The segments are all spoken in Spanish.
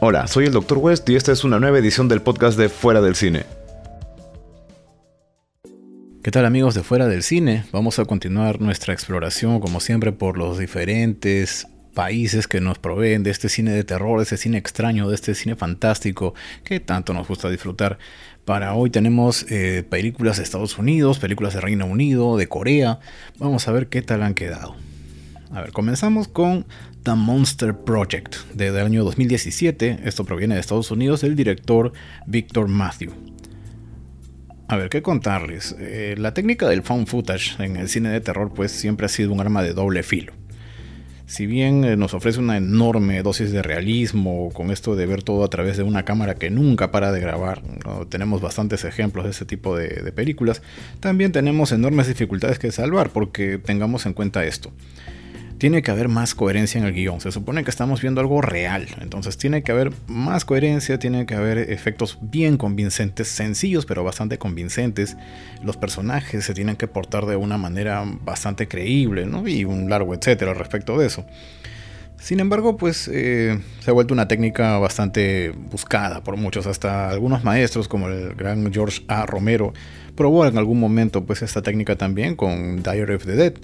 Hola, soy el Dr. West y esta es una nueva edición del podcast de Fuera del Cine. ¿Qué tal amigos de Fuera del Cine? Vamos a continuar nuestra exploración como siempre por los diferentes países que nos proveen de este cine de terror, de este cine extraño, de este cine fantástico que tanto nos gusta disfrutar. Para hoy tenemos eh, películas de Estados Unidos, películas de Reino Unido, de Corea. Vamos a ver qué tal han quedado. A ver, comenzamos con The Monster Project, del año 2017. Esto proviene de Estados Unidos, del director Victor Matthew. A ver, ¿qué contarles? Eh, la técnica del found footage en el cine de terror pues siempre ha sido un arma de doble filo. Si bien eh, nos ofrece una enorme dosis de realismo con esto de ver todo a través de una cámara que nunca para de grabar, tenemos bastantes ejemplos de ese tipo de películas, también tenemos enormes dificultades que salvar porque tengamos en cuenta esto tiene que haber más coherencia en el guion. Se supone que estamos viendo algo real, entonces tiene que haber más coherencia, tiene que haber efectos bien convincentes, sencillos pero bastante convincentes. Los personajes se tienen que portar de una manera bastante creíble, ¿no? Y un largo etcétera respecto de eso. Sin embargo, pues eh, se ha vuelto una técnica bastante buscada por muchos, hasta algunos maestros como el gran George A. Romero probó en algún momento pues esta técnica también con Diary of the Dead,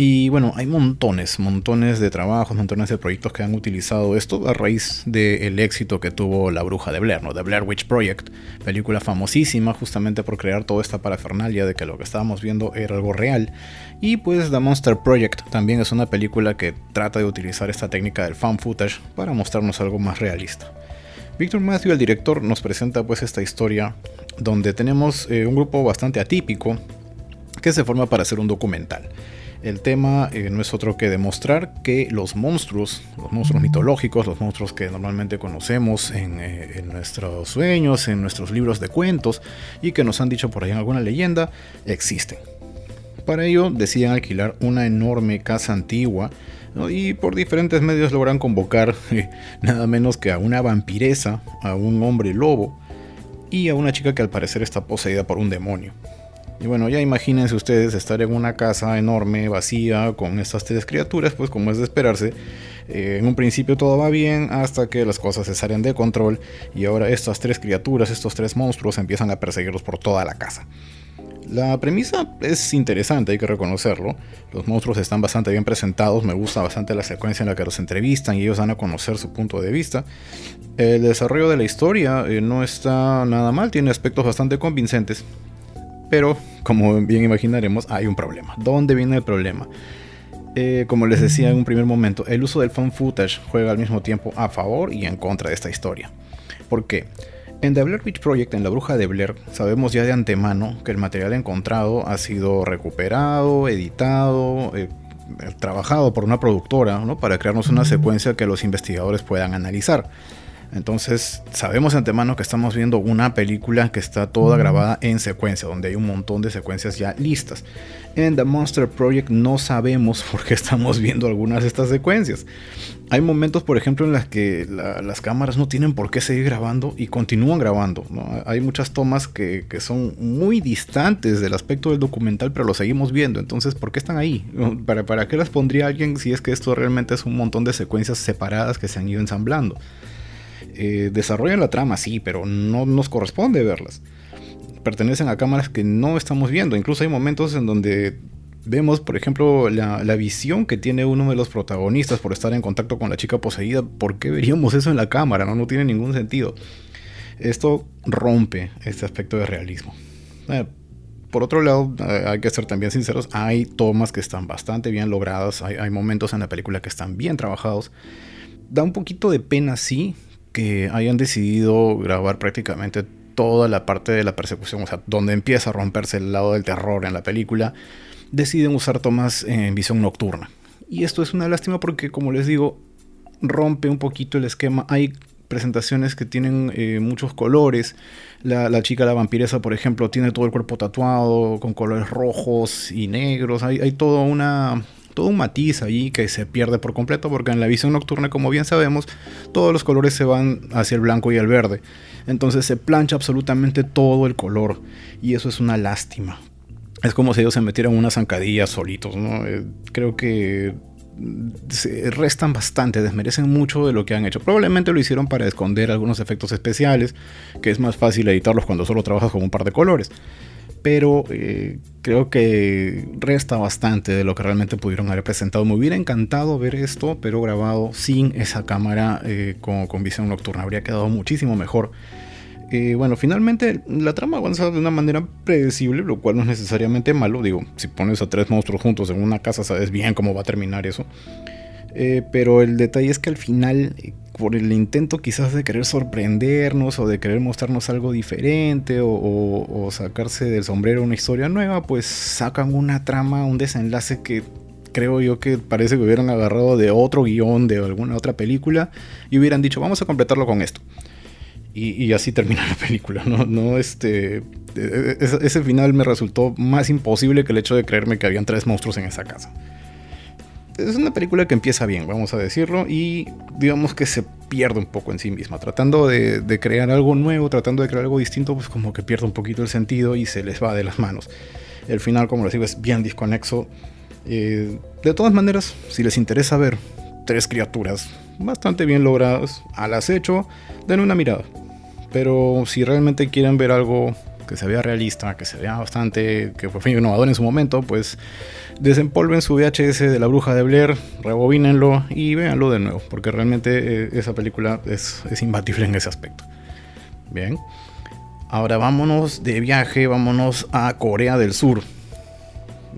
y bueno, hay montones, montones de trabajos, montones de proyectos que han utilizado esto a raíz del éxito que tuvo La Bruja de Blair, ¿no? The Blair Witch Project, película famosísima justamente por crear toda esta parafernalia de que lo que estábamos viendo era algo real. Y pues The Monster Project también es una película que trata de utilizar esta técnica del fan footage para mostrarnos algo más realista. Victor Matthew, el director, nos presenta pues esta historia donde tenemos eh, un grupo bastante atípico que se forma para hacer un documental. El tema eh, no es otro que demostrar que los monstruos, los monstruos mitológicos, los monstruos que normalmente conocemos eh, en, nuestros sueños, en nuestros libros de cuentos y que nos han dicho por ahí en alguna leyenda, existen. Para ello deciden alquilar una enorme casa antigua y por diferentes medios logran convocar eh, nada menos que a una vampiresa, a un hombre lobo y a una chica que al parecer está poseída por un demonio. Y bueno, ya imagínense ustedes estar en una casa enorme, vacía, con estas tres criaturas, pues como es de esperarse. Eh, en un principio todo va bien hasta que las cosas se salen de control y ahora estas tres criaturas, estos tres monstruos empiezan a perseguirlos por toda la casa. La premisa es interesante, hay que reconocerlo. Los monstruos están bastante bien presentados, me gusta bastante la secuencia en la que los entrevistan y ellos dan a conocer su punto de vista. El desarrollo de la historia eh, no está nada mal, tiene aspectos bastante convincentes, pero, como bien imaginaremos, hay un problema. ¿Dónde viene el problema? Eh, como les decía en un primer momento, el uso del fan footage juega al mismo tiempo a favor y en contra de esta historia. ¿Por qué? En The Blair Witch Project, en la bruja de Blair, sabemos ya de antemano que el material encontrado ha sido recuperado, editado, eh, trabajado por una productora ¿no? para crearnos una secuencia que los investigadores puedan analizar. Entonces sabemos de antemano que estamos viendo una película que está toda grabada en secuencia, donde hay un montón de secuencias ya listas. En The Monster Project no sabemos por qué estamos viendo algunas de estas secuencias. Hay momentos, por ejemplo, en las que las cámaras no tienen por qué seguir grabando y continúan grabando. Hay muchas tomas que, son muy distantes del aspecto del documental, pero lo seguimos viendo. Entonces, ¿por qué están ahí? ¿Para, ¿Para qué las pondría alguien si es que esto realmente es un montón de secuencias separadas que se han ido ensamblando? Eh, desarrollan la trama, sí, pero no nos corresponde verlas. Pertenecen a cámaras que no estamos viendo. Incluso hay momentos en donde vemos, por ejemplo, la, visión que tiene uno de los protagonistas por estar en contacto con la chica poseída. ¿Por qué veríamos eso en la cámara? No, no tiene ningún sentido. Esto rompe este aspecto de realismo. Eh, por otro lado, eh, hay que ser también sinceros, hay tomas que están bastante bien logradas, hay, hay momentos en la película que están bien trabajados. Da un poquito de pena, sí, que hayan decidido grabar prácticamente toda la parte de la persecución, o sea, donde empieza a romperse el lado del terror en la película, deciden usar tomas en visión nocturna. Y esto es una lástima porque, como les digo, rompe un poquito el esquema. Hay presentaciones que tienen eh, muchos colores. La, chica, la vampiresa, por ejemplo, tiene todo el cuerpo tatuado con colores rojos y negros. Hay, hay toda una, todo un matiz ahí que se pierde por completo porque en la visión nocturna, como bien sabemos, todos los colores se van hacia el blanco y el verde. Entonces se plancha absolutamente todo el color y eso es una lástima. Es como si ellos se metieran una zancadilla solitos, ¿no? Eh, creo que restan bastante, desmerecen mucho de lo que han hecho. Probablemente lo hicieron para esconder algunos efectos especiales, que es más fácil editarlos cuando solo trabajas con un par de colores. Pero eh, creo que resta bastante de lo que realmente pudieron haber presentado. Me hubiera encantado ver esto, pero grabado sin esa cámara eh, con, visión nocturna. Habría quedado muchísimo mejor. Eh, bueno, finalmente la trama avanza de una manera predecible, lo cual no es necesariamente malo. Digo, si pones a tres monstruos juntos en una casa, sabes bien cómo va a terminar eso. Eh, pero el detalle es que al final, por el intento quizás de querer sorprendernos o de querer mostrarnos algo diferente o, sacarse del sombrero una historia nueva, pues sacan una trama, un desenlace que creo yo que parece que hubieran agarrado de otro guion de alguna otra película y hubieran dicho, vamos a completarlo con esto. Y, así termina la película, ¿no? este, e, e, ese, final me resultó más imposible que el hecho de creerme que habían tres monstruos en esa casa. Es una película que empieza bien, vamos a decirlo, y digamos que se pierde un poco en sí misma, tratando de, crear algo nuevo, tratando de crear algo distinto, pues como que pierde un poquito el sentido y se les va de las manos. El final, como les digo, es bien desconexo. Eh, de todas maneras, si les interesa ver tres criaturas bastante bien logradas al acecho, den una mirada. Pero si realmente quieren ver algo que se vea realista, que se vea bastante, que fue innovador en su momento, pues desempolven su VHS de la bruja de Blair, rebobínenlo y véanlo de nuevo, porque realmente eh, esa película es, es imbatible en ese aspecto. Bien, ahora vámonos de viaje, vámonos a Corea del Sur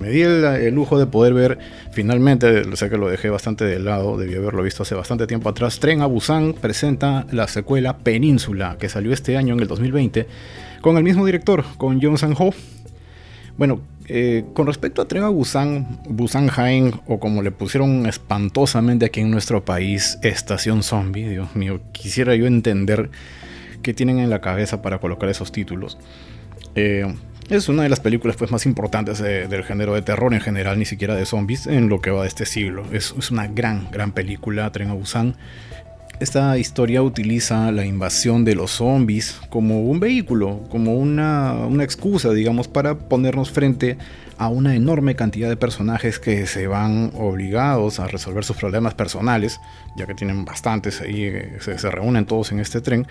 me di el, lujo de poder ver finalmente, sé que lo dejé bastante de lado, debí haberlo visto hace bastante tiempo atrás, Tren a Busan presenta la secuela Península, que salió este año en el 2020, con el mismo director, con Jong Sang-ho. Bueno, eh, con respecto a Tren a Busan, Busan Hain, o como le pusieron espantosamente aquí en nuestro país, Estación Zombie, Dios mío, quisiera yo entender qué tienen en la cabeza para colocar esos títulos. Eh, es una de las películas pues, más importantes del género de terror en general, ni siquiera de zombies, en lo que va de este siglo. Es, una gran, gran película, Tren a Busan. Esta historia utiliza la invasión de los zombies como un vehículo, como una, excusa, digamos, para ponernos frente a una enorme cantidad de personajes que se van obligados a resolver sus problemas personales, ya que tienen bastantes ahí, eh, se, reúnen todos en este tren,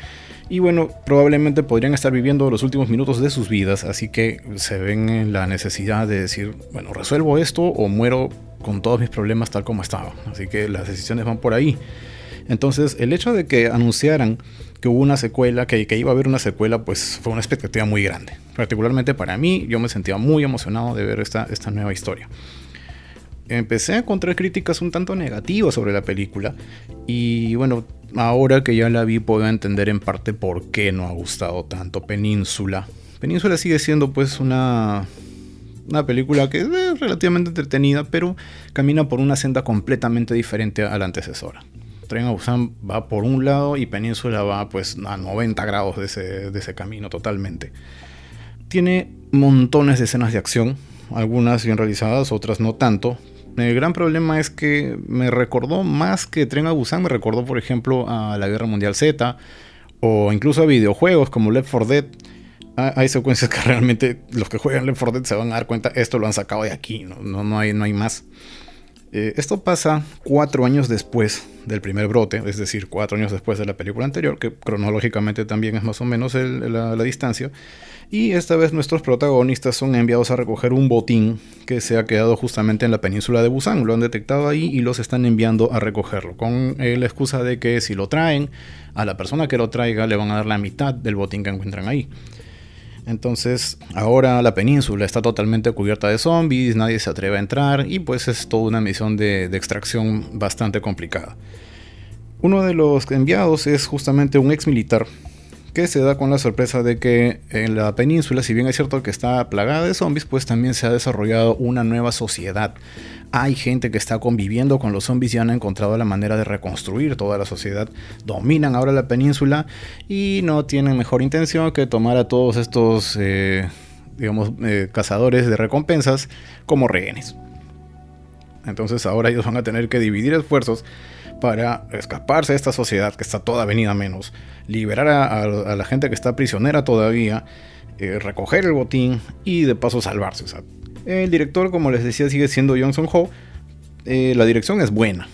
y bueno, probablemente podrían estar viviendo los últimos minutos de sus vidas, así que se ven en la necesidad de decir, bueno, resuelvo esto o muero con todos mis problemas tal como estaba, así que las decisiones van por ahí. Entonces, el hecho de que anunciaran que hubo una secuela, que, iba a haber una secuela, pues fue una expectativa muy grande. Particularmente para mí, yo me sentía muy emocionado de ver esta, nueva historia. Empecé a encontrar críticas un tanto negativas sobre la película y bueno, ahora que ya la vi puedo entender en parte por qué no ha gustado tanto Península. Península sigue siendo pues una película que es relativamente entretenida, pero camina por una senda completamente diferente a la antecesora. Tren a Busan va por un lado y Península va pues a 90 grados de ese, camino totalmente. Tiene montones de escenas de acción, algunas bien realizadas, otras no tanto. El gran problema es que me recordó más que Tren a Busan, me recordó por ejemplo a la Guerra Mundial Z o incluso a videojuegos como Left 4 Dead. Hay secuencias que realmente los que juegan Left 4 Dead se van a dar cuenta, esto lo han sacado de aquí, no, no, hay, no hay más. Eh, esto pasa cuatro años después del primer brote, es decir, cuatro años después de la película anterior, que cronológicamente también es más o menos la, distancia. Y esta vez nuestros protagonistas son enviados a recoger un botín que se ha quedado justamente en la península de Busan. Lo han detectado ahí y los están enviando a recogerlo, con eh, la excusa de que si lo traen, a la persona que lo traiga le van a dar la mitad del botín que encuentran ahí. Entonces, ahora la península está totalmente cubierta de zombies, nadie se atreve a entrar y pues es toda una misión de, extracción bastante complicada. Uno de los enviados es justamente un ex militar que se da con la sorpresa de que en la península, si bien es cierto que está plagada de zombies, pues también se ha desarrollado una nueva sociedad. Hay gente que está conviviendo con los zombies y han encontrado la manera de reconstruir toda la sociedad. Dominan ahora la península y no tienen mejor intención que tomar a todos estos, eh, digamos, eh, cazadores de recompensas como rehenes. Entonces ahora ellos van a tener que dividir esfuerzos para escaparse de esta sociedad que está toda venida menos, liberar a, la gente que está prisionera todavía, eh, recoger el botín y de paso salvarse. el director, como les decía, sigue siendo Johnson Ho, Eh, la dirección es buena.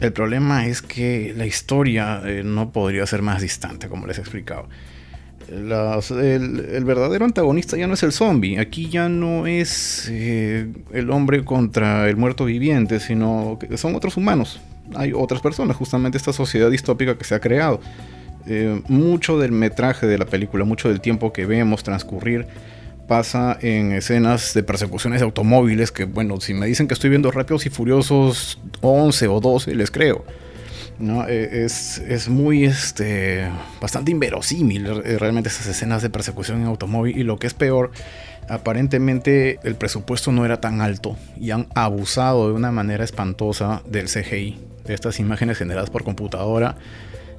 El problema es que la historia eh, no podría ser más distante, como les he explicado. el, verdadero antagonista ya no es el zombie, aquí ya no es el hombre contra el muerto viviente, sino que son otros humanos. Hay otras personas, justamente esta sociedad distópica que se ha creado. mucho del metraje de la película, mucho del tiempo que vemos transcurrir, pasa en escenas de persecuciones de automóviles que, bueno, si me dicen que estoy viendo Rápidos y Furiosos 11 o 12, les creo. ¿no? E, es, es, muy, este, bastante inverosímil eh, realmente esas escenas de persecución en automóvil y lo que es peor, aparentemente el presupuesto no era tan alto y han abusado de una manera espantosa del CGI, de estas imágenes generadas por computadora.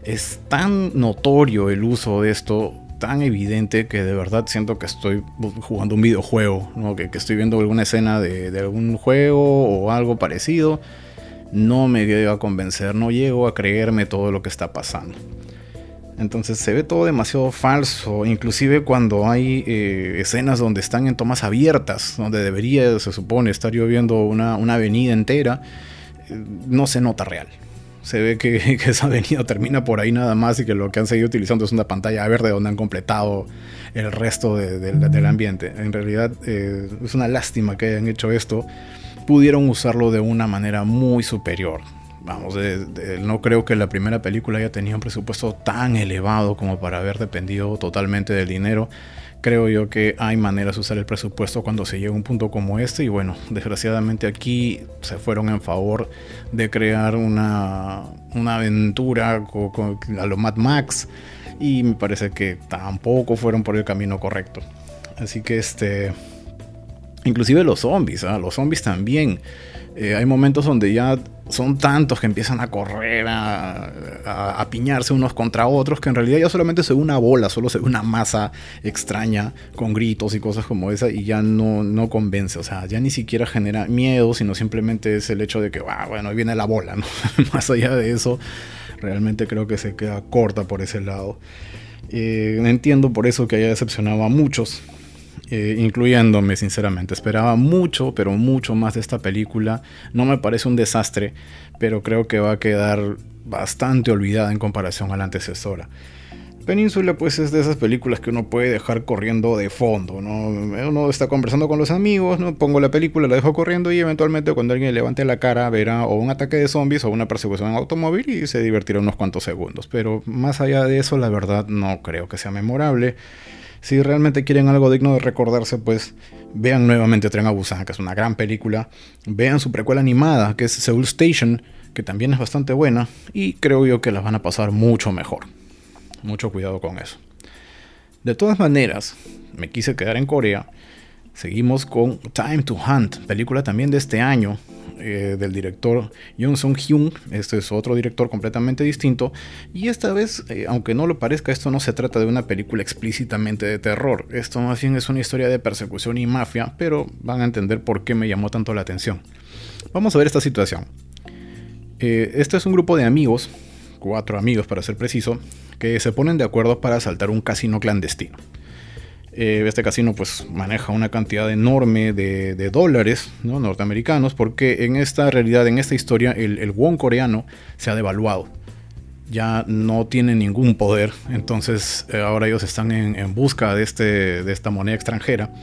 Es tan notorio el uso de esto tan evidente que de verdad siento que estoy jugando un videojuego, que, estoy viendo alguna escena de, algún juego o algo parecido. No me llego a convencer, no llego a creerme todo lo que está pasando. Entonces se ve todo demasiado falso, inclusive cuando hay eh, escenas donde están en tomas abiertas, donde debería, se supone, estar yo viendo una, avenida entera, no se nota real se ve que, esa avenida termina por ahí nada más y que lo que han seguido utilizando es una pantalla verde donde han completado el resto del ambiente. En realidad eh, es una lástima que hayan hecho esto. Pudieron usarlo de una manera muy superior. Vamos, no creo que la primera película haya tenido un presupuesto tan elevado como para haber dependido totalmente del dinero creo yo que hay maneras de usar el presupuesto cuando se llega a un punto como este y bueno, desgraciadamente aquí se fueron en favor de crear una, una aventura con, a lo Mad Max y me parece que tampoco fueron por el camino correcto. Así que este... Inclusive los zombies, ¿ah? los zombies también. Eh, hay momentos donde ya son tantos que empiezan a correr, a, piñarse unos contra otros, que en realidad ya solamente se ve una bola, solo se ve una masa extraña con gritos y cosas como esa y ya no, no convence, o sea, ya ni siquiera genera miedo, sino simplemente es el hecho de que, ah, bueno, ahí viene la bola, ¿no? Más allá de eso, realmente creo que se queda corta por ese lado. Eh, entiendo por eso que haya decepcionado a muchos, eh, incluyéndome sinceramente. Esperaba mucho, pero mucho más de esta película. No me parece un desastre, pero creo que va a quedar bastante olvidada en comparación a la antecesora. Península pues es de esas películas que uno puede dejar corriendo de fondo, ¿no? Uno está conversando con los amigos, ¿no? Pongo la película, la dejo corriendo y eventualmente cuando alguien levante la cara verá o un ataque de zombies o una persecución en automóvil y se divertirá unos cuantos segundos. Pero más allá de eso, la verdad no creo que sea memorable. Si realmente quieren algo digno de recordarse, pues vean nuevamente Tren a Busan, que es una gran película. Vean su precuela animada, que es Seoul Station, que también es bastante buena. Y creo yo que las van a pasar mucho mejor. Mucho cuidado con eso. De todas maneras, me quise quedar en Corea. Seguimos con Time to Hunt, película también de este año, eh, del director Yoon Sung Hyun. Este es otro director completamente distinto. Y esta vez, eh, aunque no lo parezca, esto no se trata de una película explícitamente de terror. Esto más bien es una historia de persecución y mafia, pero van a entender por qué me llamó tanto la atención. Vamos a ver esta situación. Eh, este es un grupo de amigos, cuatro amigos para ser preciso, que se ponen de acuerdo para asaltar un casino clandestino. Eh, este casino pues maneja una cantidad enorme de, dólares norteamericanos porque en esta realidad, en esta historia, el, el won coreano se ha devaluado. Ya no tiene ningún poder, entonces eh, ahora ellos están en, busca de, este, de esta moneda extranjera.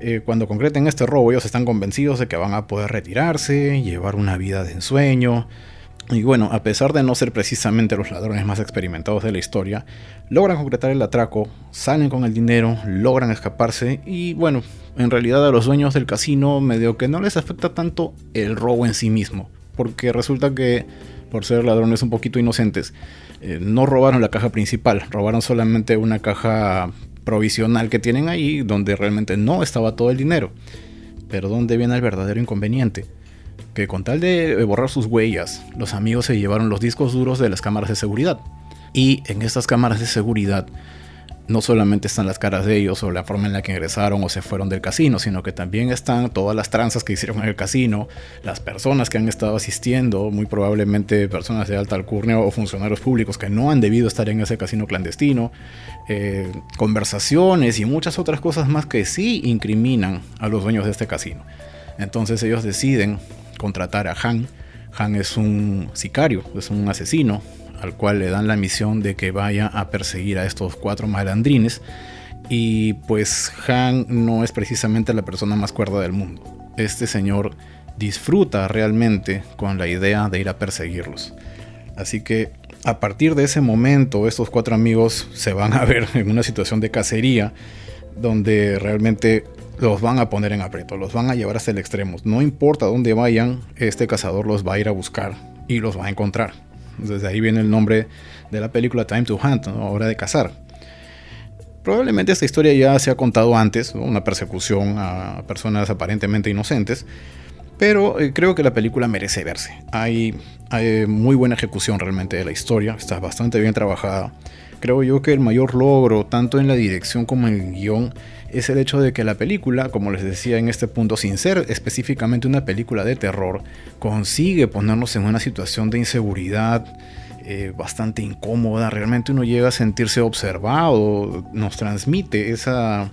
Eh, cuando concreten este robo, ellos están convencidos de que van a poder retirarse, llevar una vida de ensueño, y bueno, a pesar de no ser precisamente los ladrones más experimentados de la historia, logran concretar el atraco, salen con el dinero, logran escaparse y bueno, en realidad a los dueños del casino medio que no les afecta tanto el robo en sí mismo, porque resulta que por ser ladrones un poquito inocentes, eh, no robaron la caja principal, robaron solamente una caja provisional que tienen ahí donde realmente no estaba todo el dinero. Pero ¿dónde viene el verdadero inconveniente? Que con tal de borrar sus huellas, los amigos se llevaron los discos duros de las cámaras de seguridad. Y en estas cámaras de seguridad no solamente están las caras de ellos o la forma en la que ingresaron o se fueron del casino, sino que también están todas las tranzas que hicieron en el casino, las personas que han estado asistiendo, muy probablemente personas de alta alcurnia o funcionarios públicos que no han debido estar en ese casino clandestino, eh, conversaciones y muchas otras cosas más que sí incriminan a los dueños de este casino. Entonces ellos deciden contratar a Han. Han es un sicario, es un asesino al cual le dan la misión de que vaya a perseguir a estos cuatro malandrines. Y pues Han no es precisamente la persona más cuerda del mundo. Este señor disfruta realmente con la idea de ir a perseguirlos. Así que a partir de ese momento estos cuatro amigos se van a ver en una situación de cacería donde realmente los van a poner en aprieto, los van a llevar hasta el extremo. No importa dónde vayan, este cazador los va a ir a buscar y los va a encontrar. Desde ahí viene el nombre de la película Time to Hunt, hora de cazar. Probablemente esta historia ya se ha contado antes, una persecución a personas aparentemente inocentes, pero eh, creo que la película merece verse. Hay, hay, muy buena ejecución realmente de la historia, está bastante bien trabajada. Creo yo que el mayor logro, tanto en la dirección como en el guion, es el hecho de que la película, como les decía en este punto, sin ser específicamente una película de terror, consigue ponernos en una situación de inseguridad, eh, bastante incómoda. Realmente uno llega a sentirse observado, nos transmite esa,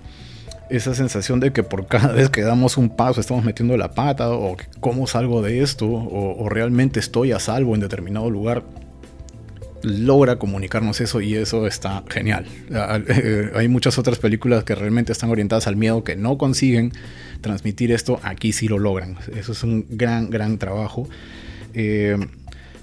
esa sensación de que por cada vez que damos un paso estamos metiendo la pata o cómo salgo de esto o, realmente estoy a salvo en determinado lugar logra comunicarnos eso y eso está genial. Eh, hay muchas otras películas que realmente están orientadas al miedo que no consiguen transmitir esto, aquí sí lo logran. Eso es un gran, gran trabajo. Eh,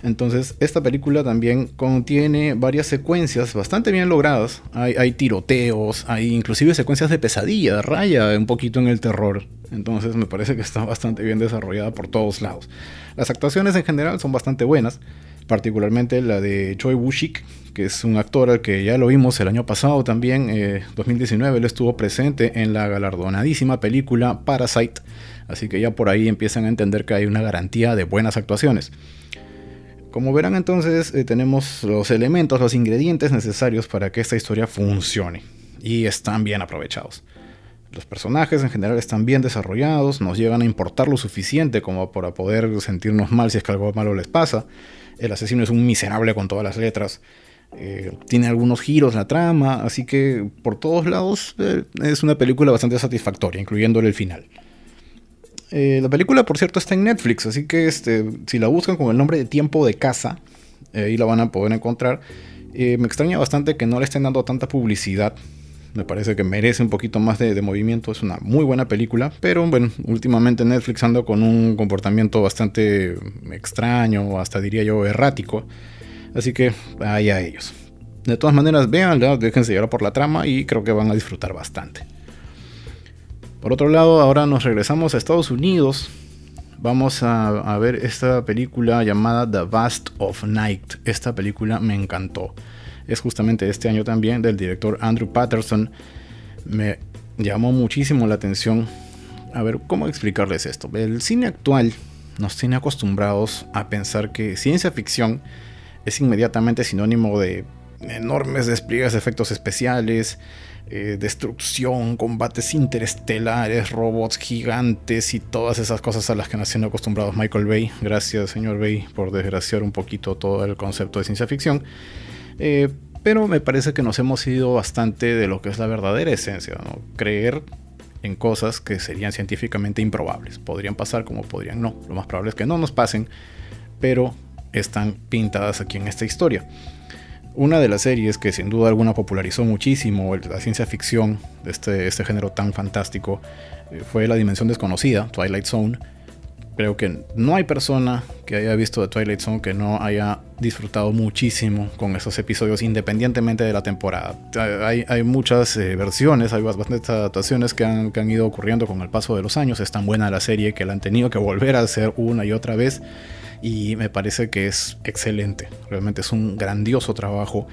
entonces, esta película también contiene varias secuencias bastante bien logradas. Hay, tiroteos, hay inclusive secuencias de pesadilla, raya un poquito en el terror. Entonces, me parece que está bastante bien desarrollada por todos lados. Las actuaciones en general son bastante buenas, particularmente la de Choi Woo-shik, que es un actor al que ya lo vimos el año pasado también, 2019, eh, él estuvo presente en la galardonadísima película Parasite. Así que ya por ahí empiezan a entender que hay una garantía de buenas actuaciones. Como verán entonces eh, tenemos los elementos, los ingredientes necesarios para que esta historia funcione y están bien aprovechados. Los personajes en general están bien desarrollados, nos llegan a importar lo suficiente como para poder sentirnos mal si es que algo malo les pasa. El asesino es un miserable con todas las letras. Eh, tiene algunos giros la trama, así que por todos lados eh, es una película bastante satisfactoria, incluyéndole el final. Eh, la película, por cierto, está en Netflix, así que este, si la buscan con el nombre de Tiempo de Casa, ahí la van a poder encontrar. Me extraña bastante que no le estén dando tanta publicidad. Me parece que merece un poquito más de, movimiento. Es una muy buena película, pero bueno, últimamente Netflix anda con un comportamiento bastante extraño, hasta diría yo errático. Así que ahí a ellos. De todas maneras, véanla, déjense llevar por la trama y creo que van a disfrutar bastante. Por otro lado, ahora nos regresamos a Estados Unidos. Vamos a, ver esta película llamada The Vast of Night. Esta película me encantó. Es justamente este año también del director Andrew Patterson. Me llamó muchísimo la atención. A ver, ¿cómo explicarles esto? El cine actual nos tiene acostumbrados a pensar que ciencia ficción es inmediatamente sinónimo de enormes despliegues de efectos especiales, eh, destrucción, combates interestelares, robots gigantes y todas esas cosas a las que nos tiene acostumbrados Michael Bay. Gracias, señor Bay, por desgraciar un poquito todo el concepto de ciencia ficción. Eh, pero me parece que nos hemos ido bastante de lo que es la verdadera esencia, creer en cosas que serían científicamente improbables. Podrían pasar como podrían no. Lo más probable es que no nos pasen, pero están pintadas aquí en esta historia. Una de las series que sin duda alguna popularizó muchísimo la ciencia ficción de este, este género tan fantástico eh, fue La Dimensión Desconocida, Twilight Zone. Creo que no hay persona que haya visto The Twilight Zone que no haya disfrutado muchísimo con esos episodios independientemente de la temporada. Hay, muchas eh, versiones, hay bastantes adaptaciones que han, que han ido ocurriendo con el paso de los años. Es tan buena la serie que la han tenido que volver a hacer una y otra vez y me parece que es excelente. Realmente es un grandioso trabajo.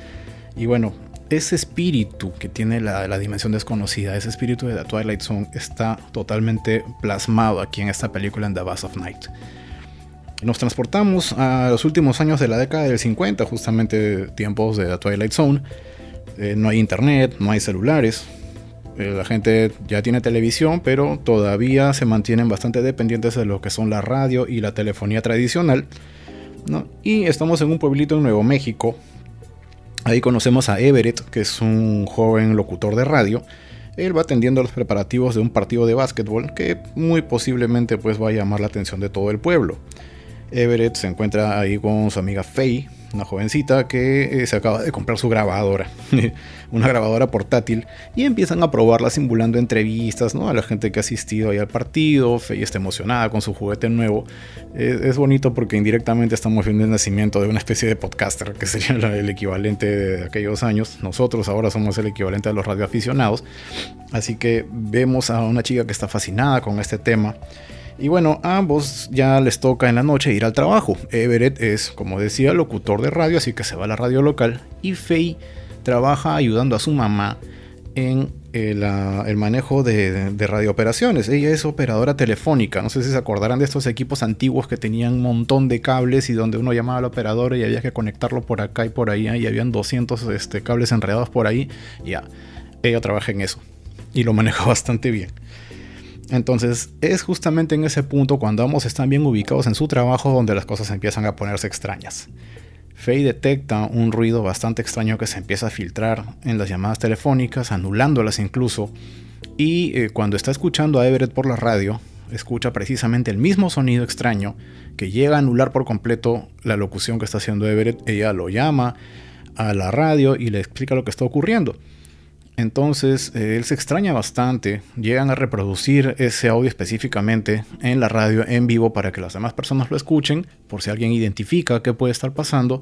Y bueno, ese espíritu que tiene la, dimensión desconocida, ese espíritu de The Twilight Zone está totalmente plasmado aquí en esta película en The Bass of Night. Nos transportamos a los últimos años de la década del 50, justamente tiempos de The Twilight Zone. Eh, no hay internet, no hay celulares, eh, la gente ya tiene televisión, pero todavía se mantienen bastante dependientes de lo que son la radio y la telefonía tradicional. Y estamos en un pueblito en Nuevo México. Ahí conocemos a Everett, que es un joven locutor de radio. él va atendiendo los preparativos de un partido de básquetbol que muy posiblemente pues va a llamar la atención de todo el pueblo. Everett se encuentra ahí con su amiga Faye, una jovencita que eh, se acaba de comprar su grabadora, una grabadora portátil, y empiezan a probarla simulando entrevistas ¿no? a la gente que ha asistido ahí al partido. Faye está emocionada con su juguete nuevo. es bonito porque indirectamente estamos viendo el nacimiento de una especie de podcaster, que sería el equivalente de aquellos años. Nosotros ahora somos el equivalente a los radioaficionados. Así que vemos a una chica que está fascinada con este tema. Y bueno, a ambos ya les toca en la noche ir al trabajo. Everett es, como decía, locutor de radio, así que se va a la radio local. Y Faye trabaja ayudando a su mamá en el, el manejo de, de radiooperaciones. Ella es operadora telefónica. No sé si se acordarán de estos equipos antiguos que tenían un montón de cables y donde uno llamaba al operador y había que conectarlo por acá y por allá y habían 200 este, cables enredados por ahí. Ya, ella trabaja en eso y lo maneja bastante bien. Entonces es justamente en ese punto cuando ambos están bien ubicados en su trabajo donde las cosas empiezan a ponerse extrañas. Faye detecta un ruido bastante extraño que se empieza a filtrar en las llamadas telefónicas, anulándolas incluso, y eh, cuando está escuchando a Everett por la radio, escucha precisamente el mismo sonido extraño que llega a anular por completo la locución que está haciendo Everett. Ella lo llama a la radio y le explica lo que está ocurriendo. Entonces eh, él se extraña bastante, llegan a reproducir ese audio específicamente en la radio en vivo para que las demás personas lo escuchen, por si alguien identifica qué puede estar pasando,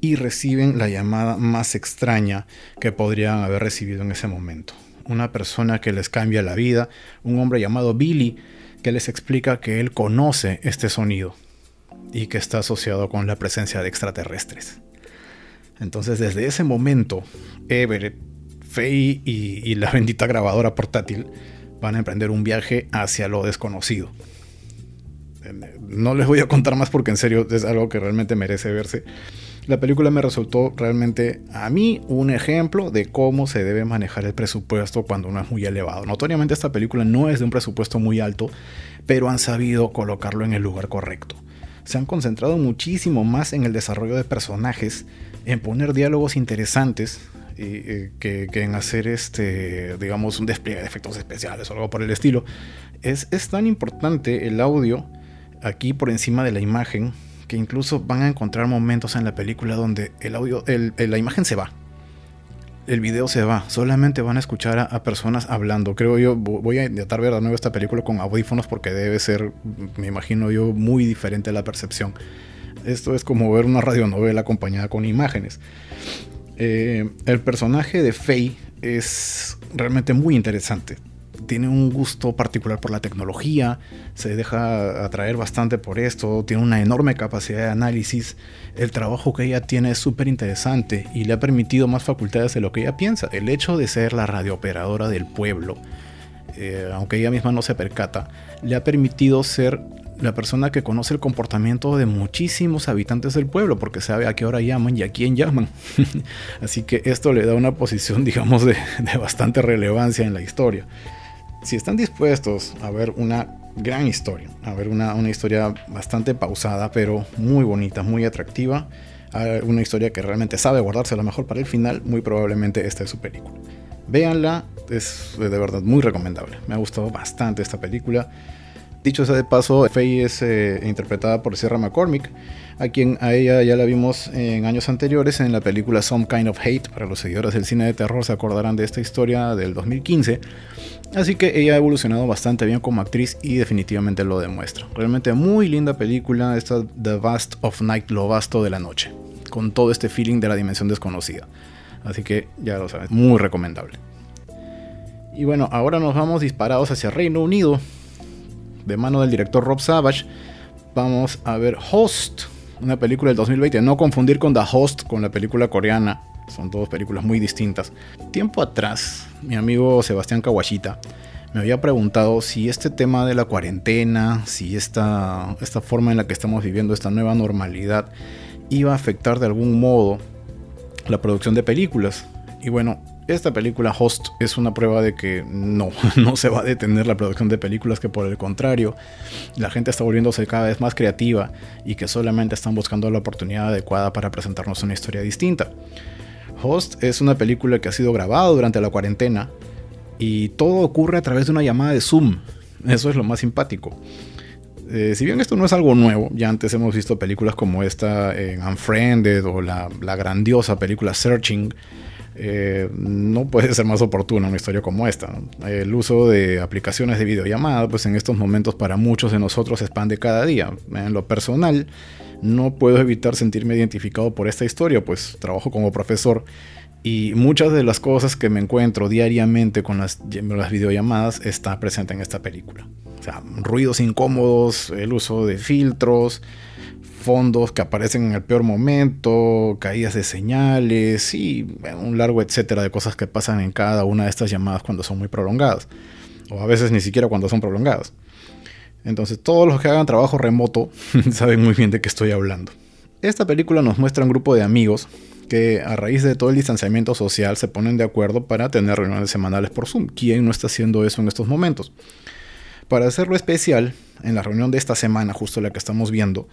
y reciben la llamada más extraña que podrían haber recibido en ese momento. Una persona que les cambia la vida, un hombre llamado Billy, que les explica que él conoce este sonido y que está asociado con la presencia de extraterrestres. Entonces desde ese momento, Everett Faye y, la bendita grabadora portátil van a emprender un viaje hacia lo desconocido. No les voy a contar más porque en serio es algo que realmente merece verse. La película me resultó realmente a mí un ejemplo de cómo se debe manejar el presupuesto cuando uno es muy elevado. Notoriamente esta película no es de un presupuesto muy alto, pero han sabido colocarlo en el lugar correcto. Se han concentrado muchísimo más en el desarrollo de personajes, en poner diálogos interesantes, que, en hacer este, digamos, un despliegue de efectos especiales o algo por el estilo. Es, tan importante el audio aquí por encima de la imagen que incluso van a encontrar momentos en la película donde el audio, la imagen se va. El video se va, solamente van a escuchar a, personas hablando. Creo yo, voy a intentar ver de nuevo esta película con audífonos porque debe ser, me imagino yo, muy diferente a la percepción. Esto es como ver una radionovela acompañada con imágenes. Eh, el personaje de Faye es realmente muy interesante. Tiene un gusto particular por la tecnología, se deja atraer bastante por esto, tiene una enorme capacidad de análisis. El trabajo que ella tiene es súper interesante y le ha permitido más facultades de lo que ella piensa. El hecho de ser la radiooperadora del pueblo, eh, aunque ella misma no se percata, le ha permitido ser la persona que conoce el comportamiento de muchísimos habitantes del pueblo, porque sabe a qué hora llaman y a quién llaman. Así que esto le da una posición, digamos, de, bastante relevancia en la historia. Si están dispuestos a ver una gran historia, a ver una, una historia bastante pausada, pero muy bonita, muy atractiva, una historia que realmente sabe guardarse lo mejor para el final, muy probablemente esta es su película. Véanla, es de verdad muy recomendable. Me ha gustado bastante esta película. Dicho sea de paso, Faye es eh, interpretada por Sierra McCormick, a quien a ella ya la vimos en años anteriores en la película Some Kind of Hate. Para los seguidores del cine de terror se acordarán de esta historia del 2015. Así que ella ha evolucionado bastante bien como actriz y definitivamente lo demuestra. Realmente muy linda película, esta The Vast of Night, lo vasto de la noche, con todo este feeling de la dimensión desconocida. Así que ya lo saben, muy recomendable. Y bueno, ahora nos vamos disparados hacia Reino Unido, de mano del director Rob Savage, vamos a ver Host, una película del 2020. No confundir con The Host, con la película coreana. Son dos películas muy distintas. Tiempo atrás, mi amigo Sebastián Kawashita me había preguntado si este tema de la cuarentena, si esta, esta forma en la que estamos viviendo, esta nueva normalidad, iba a afectar de algún modo la producción de películas. Y bueno, esta película Host es una prueba de que no, no se va a detener la producción de películas, que por el contrario, la gente está volviéndose cada vez más creativa y que solamente están buscando la oportunidad adecuada para presentarnos una historia distinta. Host es una película que ha sido grabada durante la cuarentena Y todo ocurre a través de una llamada de Zoom. Eso es lo más simpático. Eh, si bien esto no es algo nuevo, ya antes hemos visto películas como esta en Unfriended o la, grandiosa película Searching, eh, no puede ser más oportuna una historia como esta. El uso de aplicaciones de videollamada, pues en estos momentos para muchos de nosotros se expande cada día. En lo personal, no puedo evitar sentirme identificado por esta historia, pues trabajo como profesor y muchas de las cosas que me encuentro diariamente con las, las videollamadas está presente en esta película. O sea, ruidos incómodos, el uso de filtros, fondos que aparecen en el peor momento, caídas de señales y un largo etcétera de cosas que pasan en cada una de estas llamadas cuando son muy prolongadas. O a veces ni siquiera cuando son prolongadas. Entonces todos los que hagan trabajo remoto saben muy bien de qué estoy hablando. Esta película nos muestra un grupo de amigos que a raíz de todo el distanciamiento social se ponen de acuerdo para tener reuniones semanales por Zoom. ¿Quién no está haciendo eso en estos momentos? Para hacerlo especial, en la reunión de esta semana, justo la que estamos viendo,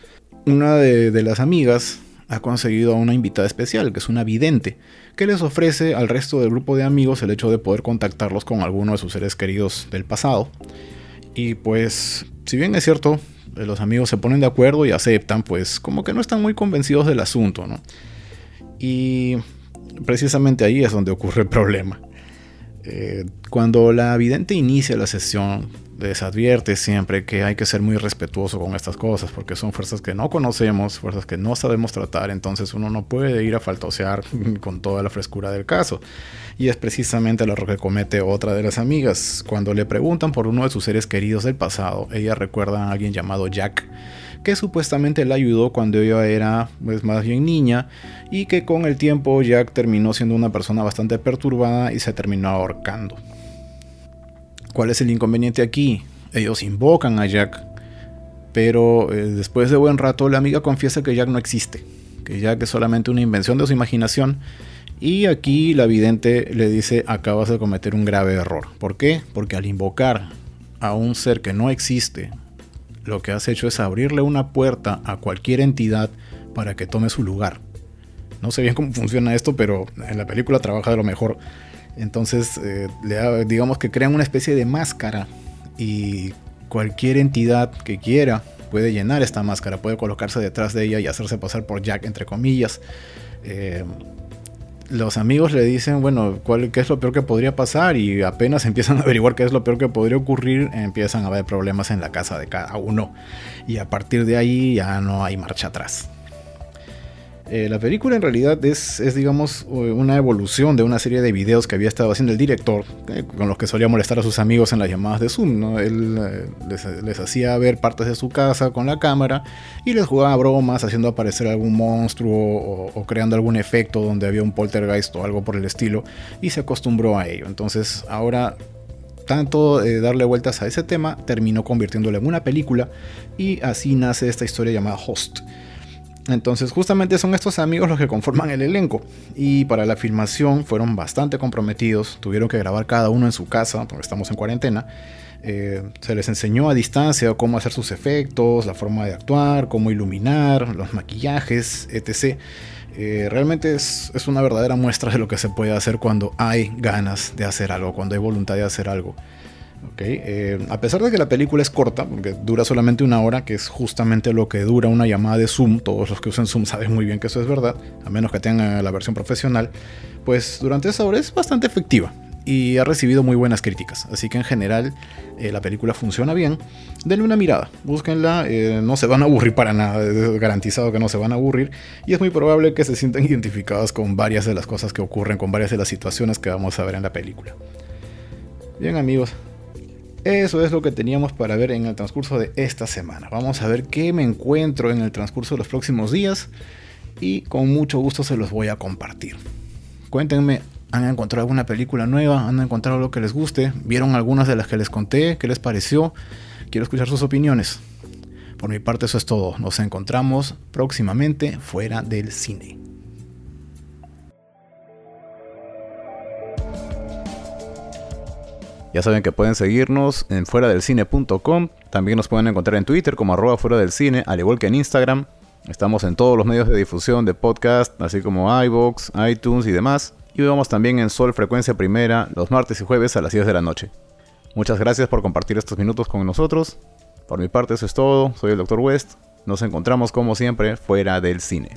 una de, las amigas ha conseguido a una invitada especial, que es una vidente, que les ofrece al resto del grupo de amigos el hecho de poder contactarlos con alguno de sus seres queridos del pasado. Y pues, si bien es cierto, eh, los amigos se ponen de acuerdo y aceptan, pues como que no están muy convencidos del asunto, ¿no? Y precisamente ahí es donde ocurre el problema. Eh, cuando la vidente inicia la sesión, les advierte siempre que hay que ser muy respetuoso con estas cosas, porque son fuerzas que no conocemos, fuerzas que no sabemos tratar, entonces uno no puede ir a faltosear con toda la frescura del caso. Y es precisamente lo que comete otra de las amigas. Cuando le preguntan por uno de sus seres queridos del pasado, ella recuerda a alguien llamado Jack, que supuestamente la ayudó cuando ella era pues, más bien niña y que con el tiempo Jack terminó siendo una persona bastante perturbada y se terminó ahorcando. ¿Cuál es el inconveniente aquí? Ellos invocan a Jack, pero eh, después de buen rato la amiga confiesa que Jack no existe, que Jack es solamente una invención de su imaginación y aquí la vidente le dice acabas de cometer un grave error. ¿Por qué? Porque al invocar a un ser que no existe, lo que has hecho es abrirle una puerta a cualquier entidad para que tome su lugar. No sé bien cómo funciona esto, pero en la película trabaja de lo mejor. Entonces, eh, digamos que crean una especie de máscara y cualquier entidad que quiera puede llenar esta máscara, puede colocarse detrás de ella y hacerse pasar por Jack, entre comillas. Eh, los amigos le dicen, bueno, ¿cuál, ¿qué es lo peor que podría pasar? Y apenas empiezan a averiguar qué es lo peor que podría ocurrir, empiezan a haber problemas en la casa de cada uno. Y a partir de ahí ya no hay marcha atrás. Eh, la película en realidad es, digamos, una evolución de una serie de videos que había estado haciendo el director, eh, con los que solía molestar a sus amigos en las llamadas de Zoom. Él eh, les, hacía ver partes de su casa con la cámara y les jugaba bromas, haciendo aparecer algún monstruo o, creando algún efecto donde había un poltergeist o algo por el estilo, y se acostumbró a ello. Entonces, ahora tanto darle vueltas a ese tema terminó convirtiéndolo en una película y así nace esta historia llamada Host. Entonces justamente son estos amigos los que conforman el elenco y para la filmación fueron bastante comprometidos, tuvieron que grabar cada uno en su casa porque estamos en cuarentena. Eh, se les enseñó a distancia cómo hacer sus efectos, la forma de actuar, cómo iluminar, los maquillajes, etc. Eh, realmente es, es, una verdadera muestra de lo que se puede hacer cuando hay ganas de hacer algo, cuando hay voluntad de hacer algo. Eh, a pesar de que la película es corta, porque dura solamente una hora, que es justamente lo que dura una llamada de Zoom, todos los que usan Zoom saben muy bien que eso es verdad, a menos que tengan la versión profesional, pues durante esa hora es bastante efectiva y ha recibido muy buenas críticas. Así que en general eh, la película funciona bien. Denle una mirada, búsquenla, eh, no se van a aburrir para nada, es garantizado que no se van a aburrir y es muy probable que se sientan identificados con varias de las cosas que ocurren, con varias de las situaciones que vamos a ver en la película. Bien amigos, eso es lo que teníamos para ver en el transcurso de esta semana. Vamos a ver qué me encuentro en el transcurso de los próximos días y con mucho gusto se los voy a compartir. Cuéntenme, ¿han encontrado alguna película nueva? ¿Han encontrado lo que les guste? ¿Vieron algunas de las que les conté? ¿Qué les pareció? Quiero escuchar sus opiniones. Por mi parte eso es todo. Nos encontramos próximamente fuera del cine. Ya saben que pueden seguirnos en fuera del cine.com. También nos pueden encontrar en Twitter como arroba fuera del cine, al igual que en Instagram. Estamos en todos los medios de difusión de podcast, así como iBox, iTunes y demás. y vemos también en Sol Frecuencia Primera los martes y jueves a las 10 de la noche. Muchas gracias por compartir estos minutos con nosotros. Por mi parte eso es todo, soy el Dr. West. Nos encontramos como siempre fuera del cine.